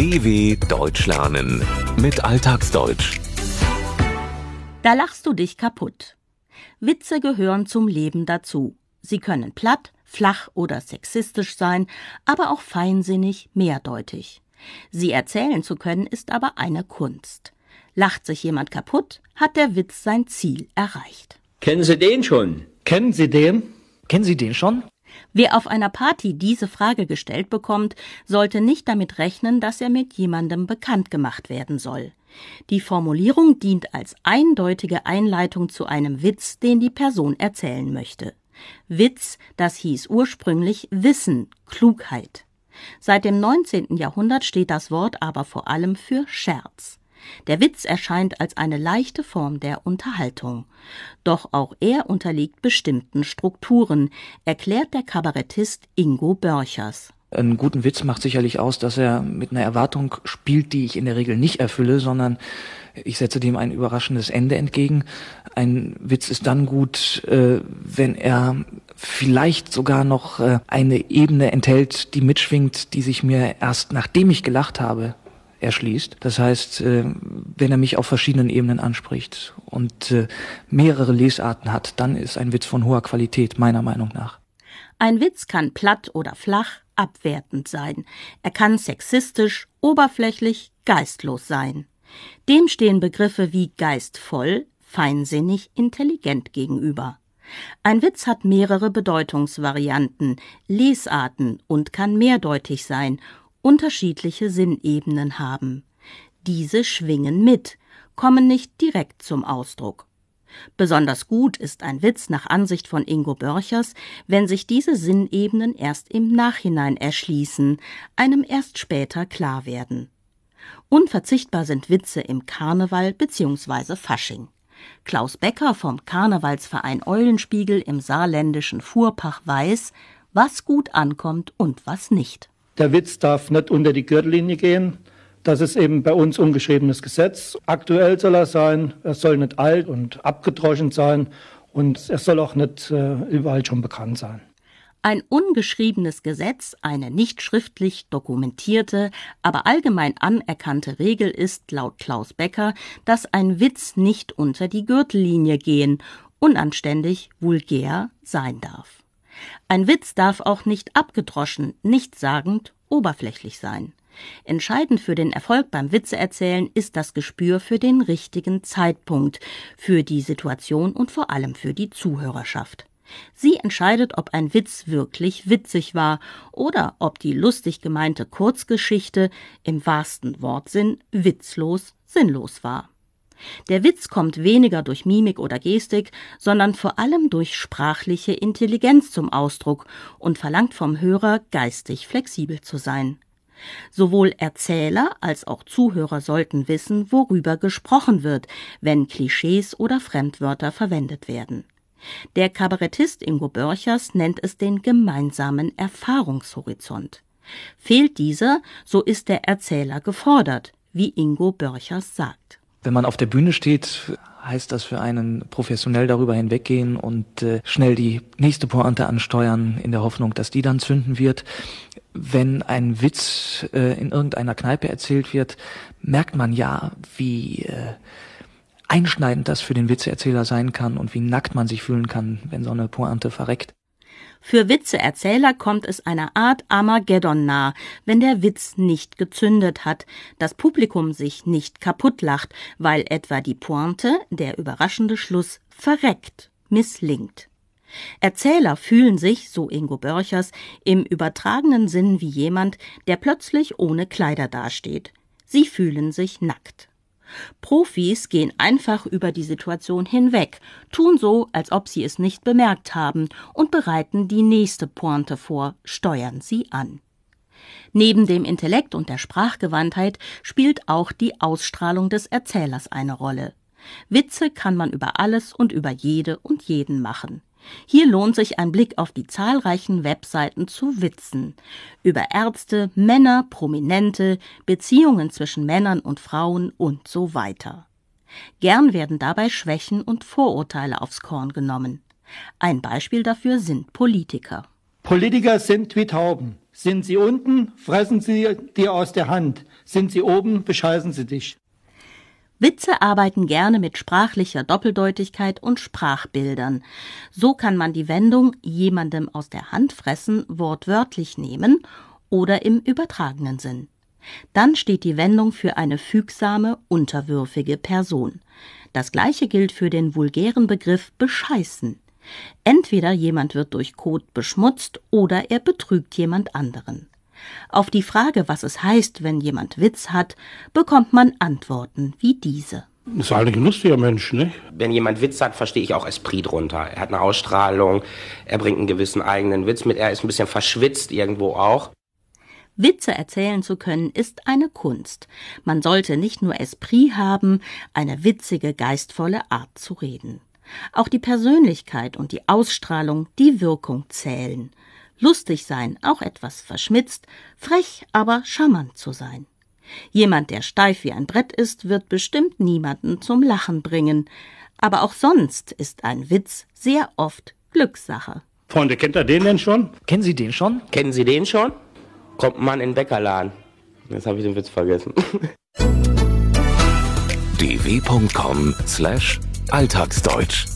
DW Deutsch lernen mit Alltagsdeutsch. Da lachst du dich kaputt. Witze gehören zum Leben dazu. Sie können platt, flach oder sexistisch sein, aber auch feinsinnig, mehrdeutig. Sie erzählen zu können, ist aber eine Kunst. Lacht sich jemand kaputt, hat der Witz sein Ziel erreicht. Kennen Sie den schon? Kennen Sie den? Kennen Sie den schon? Wer auf einer Party diese Frage gestellt bekommt, sollte nicht damit rechnen, dass er mit jemandem bekannt gemacht werden soll. Die Formulierung dient als eindeutige Einleitung zu einem Witz, den die Person erzählen möchte. Witz, das hieß ursprünglich Wissen, Klugheit. Seit dem 19. Jahrhundert steht das Wort aber vor allem für Scherz. Der Witz erscheint als eine leichte Form der Unterhaltung. Doch auch er unterliegt bestimmten Strukturen, erklärt der Kabarettist Ingo Börchers. Einen guten Witz macht sicherlich aus, dass er mit einer Erwartung spielt, die ich in der Regel nicht erfülle, sondern ich setze dem ein überraschendes Ende entgegen. Ein Witz ist dann gut, äh, wenn er vielleicht sogar noch äh, eine Ebene enthält, die mitschwingt, die sich mir erst nachdem ich gelacht habe, erschließt. Das heißt, äh, wenn er mich auf verschiedenen Ebenen anspricht und äh, mehrere Lesarten hat, dann ist ein Witz von hoher Qualität, meiner Meinung nach. Ein Witz kann platt oder flach, abwertend sein. Er kann sexistisch, oberflächlich, geistlos sein. Dem stehen Begriffe wie geistvoll, feinsinnig, intelligent gegenüber. Ein Witz hat mehrere Bedeutungsvarianten, Lesarten und kann mehrdeutig sein unterschiedliche Sinnebenen haben. Diese schwingen mit, kommen nicht direkt zum Ausdruck. Besonders gut ist ein Witz nach Ansicht von Ingo Börchers, wenn sich diese Sinnebenen erst im Nachhinein erschließen, einem erst später klar werden. Unverzichtbar sind Witze im Karneval bzw. Fasching. Klaus Becker vom Karnevalsverein Eulenspiegel im saarländischen Fuhrpach weiß, was gut ankommt und was nicht. Der Witz darf nicht unter die Gürtellinie gehen. Das ist eben bei uns ungeschriebenes Gesetz. Aktuell soll er sein, er soll nicht alt und abgedroschen sein und er soll auch nicht äh, überall schon bekannt sein. Ein ungeschriebenes Gesetz, eine nicht schriftlich dokumentierte, aber allgemein anerkannte Regel ist laut Klaus Becker, dass ein Witz nicht unter die Gürtellinie gehen, unanständig, vulgär sein darf. Ein Witz darf auch nicht abgedroschen, nichtssagend, oberflächlich sein. Entscheidend für den Erfolg beim Witzeerzählen ist das Gespür für den richtigen Zeitpunkt, für die Situation und vor allem für die Zuhörerschaft. Sie entscheidet, ob ein Witz wirklich witzig war oder ob die lustig gemeinte Kurzgeschichte im wahrsten Wortsinn witzlos sinnlos war. Der Witz kommt weniger durch Mimik oder Gestik, sondern vor allem durch sprachliche Intelligenz zum Ausdruck und verlangt vom Hörer, geistig flexibel zu sein. Sowohl Erzähler als auch Zuhörer sollten wissen, worüber gesprochen wird, wenn Klischees oder Fremdwörter verwendet werden. Der Kabarettist Ingo Börchers nennt es den gemeinsamen Erfahrungshorizont. Fehlt dieser, so ist der Erzähler gefordert, wie Ingo Börchers sagt. Wenn man auf der Bühne steht, heißt das für einen professionell darüber hinweggehen und äh, schnell die nächste Pointe ansteuern, in der Hoffnung, dass die dann zünden wird. Wenn ein Witz äh, in irgendeiner Kneipe erzählt wird, merkt man ja, wie äh, einschneidend das für den Witzeerzähler sein kann und wie nackt man sich fühlen kann, wenn so eine Pointe verreckt. Für Witzeerzähler kommt es einer Art Armageddon nah, wenn der Witz nicht gezündet hat, das Publikum sich nicht kaputtlacht, weil etwa die Pointe, der überraschende Schluss, verreckt, misslingt. Erzähler fühlen sich, so Ingo Börchers, im übertragenen Sinn wie jemand, der plötzlich ohne Kleider dasteht. Sie fühlen sich nackt. Profis gehen einfach über die Situation hinweg, tun so, als ob sie es nicht bemerkt haben und bereiten die nächste Pointe vor, steuern sie an. Neben dem Intellekt und der Sprachgewandtheit spielt auch die Ausstrahlung des Erzählers eine Rolle. Witze kann man über alles und über jede und jeden machen. Hier lohnt sich ein Blick auf die zahlreichen Webseiten zu Witzen über Ärzte, Männer, Prominente, Beziehungen zwischen Männern und Frauen und so weiter. Gern werden dabei Schwächen und Vorurteile aufs Korn genommen. Ein Beispiel dafür sind Politiker. Politiker sind wie Tauben. Sind sie unten, fressen sie dir aus der Hand. Sind sie oben, bescheißen sie dich. Witze arbeiten gerne mit sprachlicher Doppeldeutigkeit und Sprachbildern. So kann man die Wendung jemandem aus der Hand fressen wortwörtlich nehmen oder im übertragenen Sinn. Dann steht die Wendung für eine fügsame, unterwürfige Person. Das gleiche gilt für den vulgären Begriff bescheißen. Entweder jemand wird durch Kot beschmutzt oder er betrügt jemand anderen. Auf die Frage, was es heißt, wenn jemand Witz hat, bekommt man Antworten wie diese. Das ist eigentlich ein lustiger Mensch, nicht? Wenn jemand Witz hat, verstehe ich auch Esprit drunter. Er hat eine Ausstrahlung, er bringt einen gewissen eigenen Witz mit, er ist ein bisschen verschwitzt irgendwo auch. Witze erzählen zu können, ist eine Kunst. Man sollte nicht nur Esprit haben, eine witzige, geistvolle Art zu reden. Auch die Persönlichkeit und die Ausstrahlung, die Wirkung zählen lustig sein, auch etwas verschmitzt, frech, aber charmant zu sein. Jemand, der steif wie ein Brett ist, wird bestimmt niemanden zum Lachen bringen. Aber auch sonst ist ein Witz sehr oft Glückssache. Freunde, kennt ihr den denn schon? Kennen Sie den schon? Kennen Sie den schon? Kommt man in den Bäckerladen. Jetzt habe ich den Witz vergessen. dw.com/alltagsdeutsch